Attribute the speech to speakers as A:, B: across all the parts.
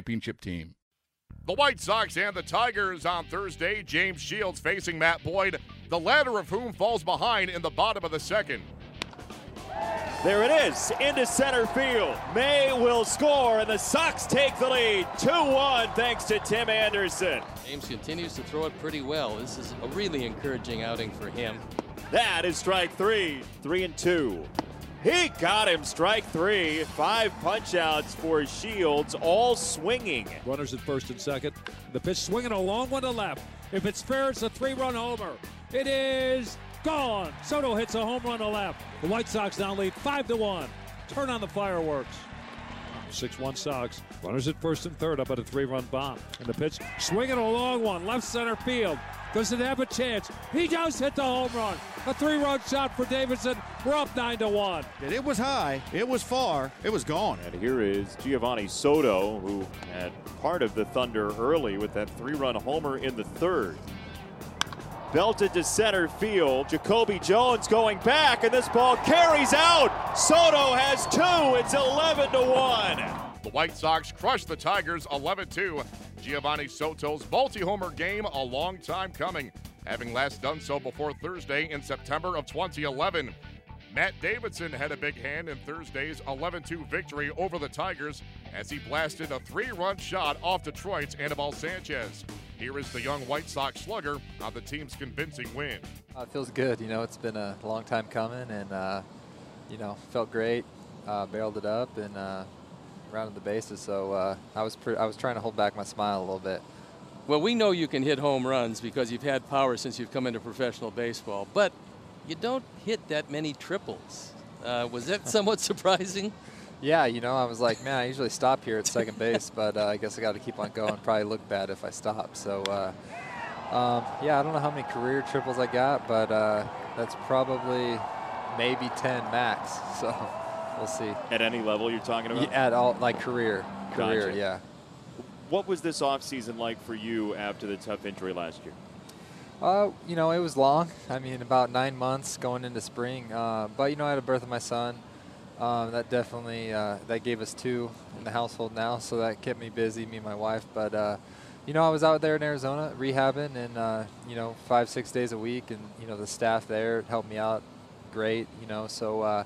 A: championship team.
B: The White Sox and the Tigers on Thursday. James Shields facing Matt Boyd, the latter of whom falls behind in the bottom of the second.
C: There it is, into center field. May will score, and the Sox take the lead 2 1 thanks to Tim Anderson.
D: James continues to throw it pretty well. This is a really encouraging outing for him.
C: That is strike three, three and two. He got him strike three. Five punchouts for Shields, all swinging.
E: Runners at first and second. The pitch swinging a long one to left. If it's fair, it's a three run homer. It is gone. Soto hits a home run to left. The White Sox now lead 5 to 1. Turn on the fireworks. 6 1 Sox. Runners at first and third up at a three run bomb. And the pitch swinging a long one, left center field. Does it have a chance? He does hit the home run. A three-run shot for Davidson. We're up nine to one.
F: And it was high. It was far. It was gone.
C: And here is Geovany Soto, who had part of the Thunder early with that three-run homer in the third. Belted to center field. Jacoby Jones going back, and this ball carries out. Soto has two. It's 11 to one.
B: The White Sox crushed the Tigers 11 2. Geovany Soto's multi homer game, a long time coming, having last done so before Thursday in September of 2011. Matt Davidson had a big hand in Thursday's 11 2 victory over the Tigers as he blasted a three run shot off Detroit's Anibal Sanchez. Here is the young White Sox slugger on the team's convincing win.
G: Uh, it feels good. You know, it's been a long time coming, and, uh, you know, felt great. Uh, barreled it up and uh, rounded the bases. So uh, I was I was trying to hold back my smile a little bit.
D: Well, we know you can hit home runs because you've had power since you've come into professional baseball, but you don't hit that many triples. Uh, was that somewhat surprising?
G: Yeah, you know, I was like, man, I usually stop here at second base, but uh, I guess I got to keep on going. Probably look bad if I stop. So, uh, um, yeah, I don't know how many career triples I got, but uh, that's probably maybe 10 max. So we'll see.
C: At any level you're talking about?
G: At all, like career. Career,
C: Gotcha.
G: yeah.
C: What was this offseason like for you after the tough injury last year?
G: Uh, you know, it was long. I mean, about nine months going into spring. Uh, but you know, I had a birth of my son. Um, that definitely uh, that gave us two in the household now, so that kept me busy, me and my wife. But uh, you know, I was out there in Arizona rehabbing, and uh, you know, five six days a week, and you know, the staff there helped me out great. You know, so uh,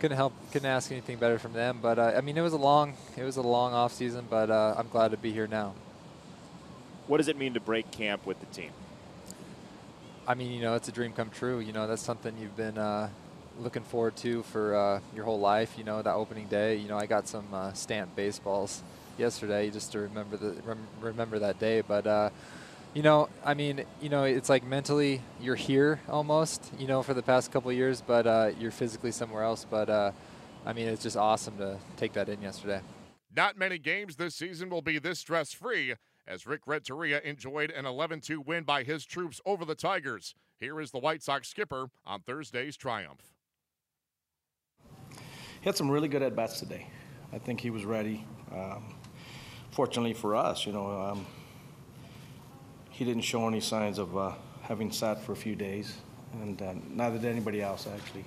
G: couldn't help, couldn't ask anything better from them. But uh, I mean, it was a long, it was a long off season, but uh, I'm glad to be here now.
C: What does it mean to break camp with the team?
G: I mean, you know, it's a dream come true. You know, that's something you've been uh, looking forward to for uh, your whole life. You know, that opening day. You know, I got some uh, stamped baseballs yesterday just to remember the rem- remember that day. But uh, you know, I mean, you know, it's like mentally you're here almost. You know, for the past couple of years, but uh, you're physically somewhere else. But uh, I mean, it's just awesome to take that in yesterday.
B: Not many games this season will be this stress free as Rick Renteria enjoyed an 11 2 win by his troops over the Tigers. Here is the White Sox skipper on Thursday's triumph.
H: He had some really good at bats today. I think he was ready. Um, fortunately for us, you know, um, he didn't show any signs of uh, having sat for a few days, and uh, neither did anybody else actually.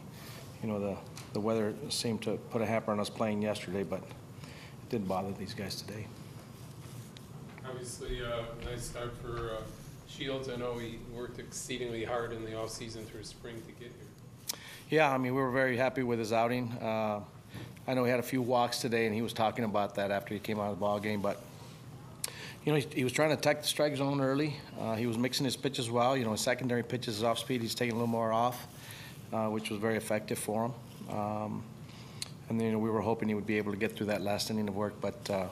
H: You know, the, the weather seemed to put a hamper on us playing yesterday, but it didn't bother these guys today.
I: Obviously, uh, nice start for uh, Shields. I know he worked exceedingly hard in the offseason through spring to get here.
H: Yeah, I mean, we were very happy with his outing. Uh, I know he had a few walks today, and he was talking about that after he came out of the ball game. But you know, he, he was trying to attack the strike zone early. Uh, he was mixing his pitches well. You know, his secondary pitches, his off speed, he's taking a little more off, uh, which was very effective for him. Um, and then you know, we were hoping he would be able to get through that last inning of work, but uh,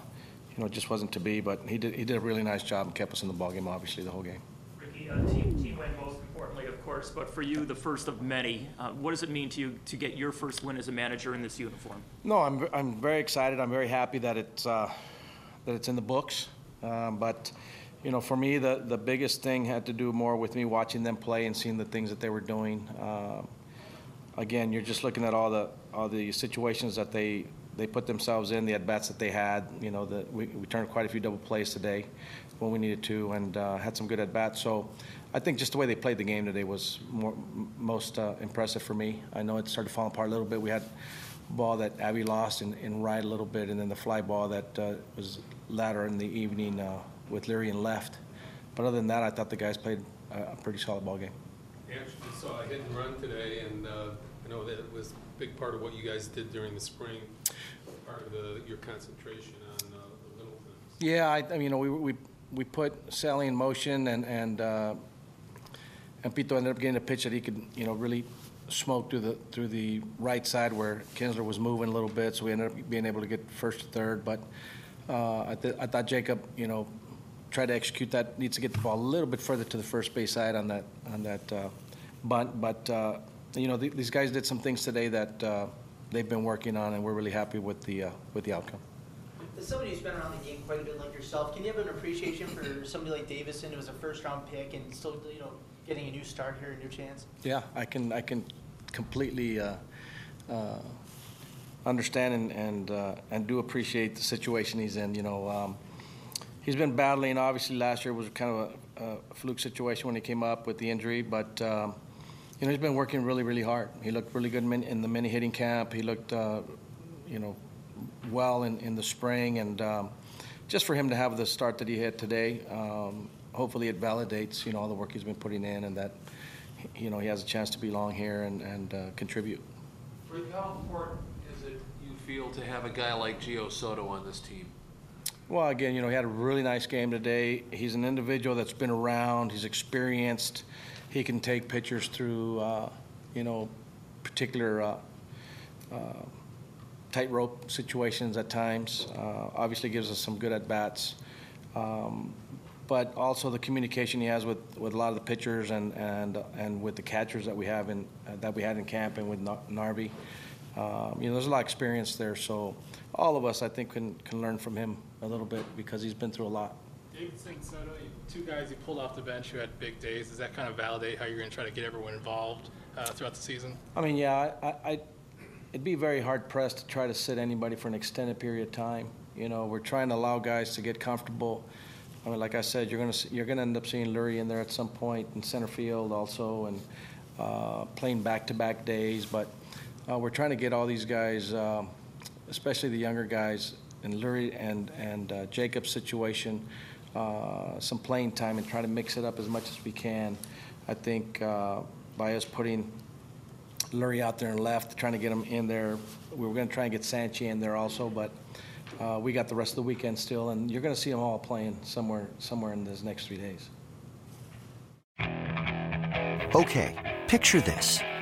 H: you know, it just wasn't to be. But he did he did a really nice job and kept us in the ball game, obviously, the whole game.
J: Ricky, uh, team, team win most importantly, of course, but for you, the first of many. Uh, what does it mean to you to get your first win as a manager in this uniform?
H: No, I'm, I'm very excited. I'm very happy that it's, uh, that it's in the books. Um, but, you know, for me, the, the biggest thing had to do more with me watching them play and seeing the things that they were doing. Uh, again, you're just looking at all the, all the situations that they, they put themselves in, the at bats that they had. You know, the, we, we turned quite a few double plays today when we needed to and uh, had some good at bats. So I think just the way they played the game today was more, most uh, impressive for me. I know it started to fall apart a little bit. We had ball that Abby lost in, in right a little bit, and then the fly ball that uh, was later in the evening uh, with Leury and left. But other than that, I thought the guys played a, a pretty solid ball game.
I: Actually saw a hit and run today, and uh, I know that was a big part of what you guys did during the spring, part of the, your concentration on uh, the little things.
H: Yeah, I, I mean, you know, we, we, we put Sally in motion, and, and, uh, and Pito ended up getting a pitch that he could, you know, really smoke through the, through the right side where Kinsler was moving a little bit, so we ended up being able to get first to third. But uh, I, th- I thought Jacob, you know, tried to execute that, needs to get the ball a little bit further to the first base side on that, on that uh, bunt. But, uh, you know, th- these guys did some things today that uh, they've been working on, and we're really happy with the, uh, with the outcome.
K: As somebody who's been around the game quite a bit like yourself, can you have an appreciation for somebody like Davidson who was a first round pick and still, you know, getting a new start here, a new chance?
H: Yeah, I can, I can completely uh, uh, understand and, and, uh, and do appreciate the situation he's in. You know, um, he's been battling, obviously last year was kind of a, a fluke situation when he came up with the injury, but, um, you know, he's been working really, really hard. He looked really good in the mini hitting camp. He looked, uh, you know, well in, in the spring, and um, just for him to have the start that he had today, um, hopefully it validates, you know, all the work he's been putting in and that, you know, he has a chance to belong here and, and uh, contribute.
L: Rick, how important feel, to have a guy like Gio Soto on this team?
H: Well, again, you know, he had a really nice game today. He's an individual that's been around. He's experienced. He can take pitchers through, uh, you know, particular uh, uh, tightrope situations at times. Uh, obviously, gives us some good at bats. Um, but also the communication he has with, with a lot of the pitchers and, and, and with the catchers that we have in that we had in camp and with Nar- Narvi. Um, you know, there's a lot of experience there. So all of us, I think, can, can learn from him a little bit because he's been through a lot.
I: Davidson Soto, two guys you pulled off the bench who had big days. Does that kind of validate how you're going to try to get everyone involved uh, throughout the season?
H: I mean, yeah, I, I, it'd be very hard pressed to try to sit anybody for an extended period of time. You know, we're trying to allow guys to get comfortable. I mean, like I said, you're gonna you're gonna end up seeing Leury in there at some point in center field also, and uh, playing back-to-back days. But uh, we're trying to get all these guys, um, especially the younger guys, in Leury and and uh, Jacob's situation, uh, some playing time, and try to mix it up as much as we can. I think uh, by us putting Leury out there and left, trying to get him in there. We were going to try and get Sanchi in there also, but uh, we got the rest of the weekend still, and you're going to see them all playing somewhere somewhere in these next three days.
M: Okay, picture this.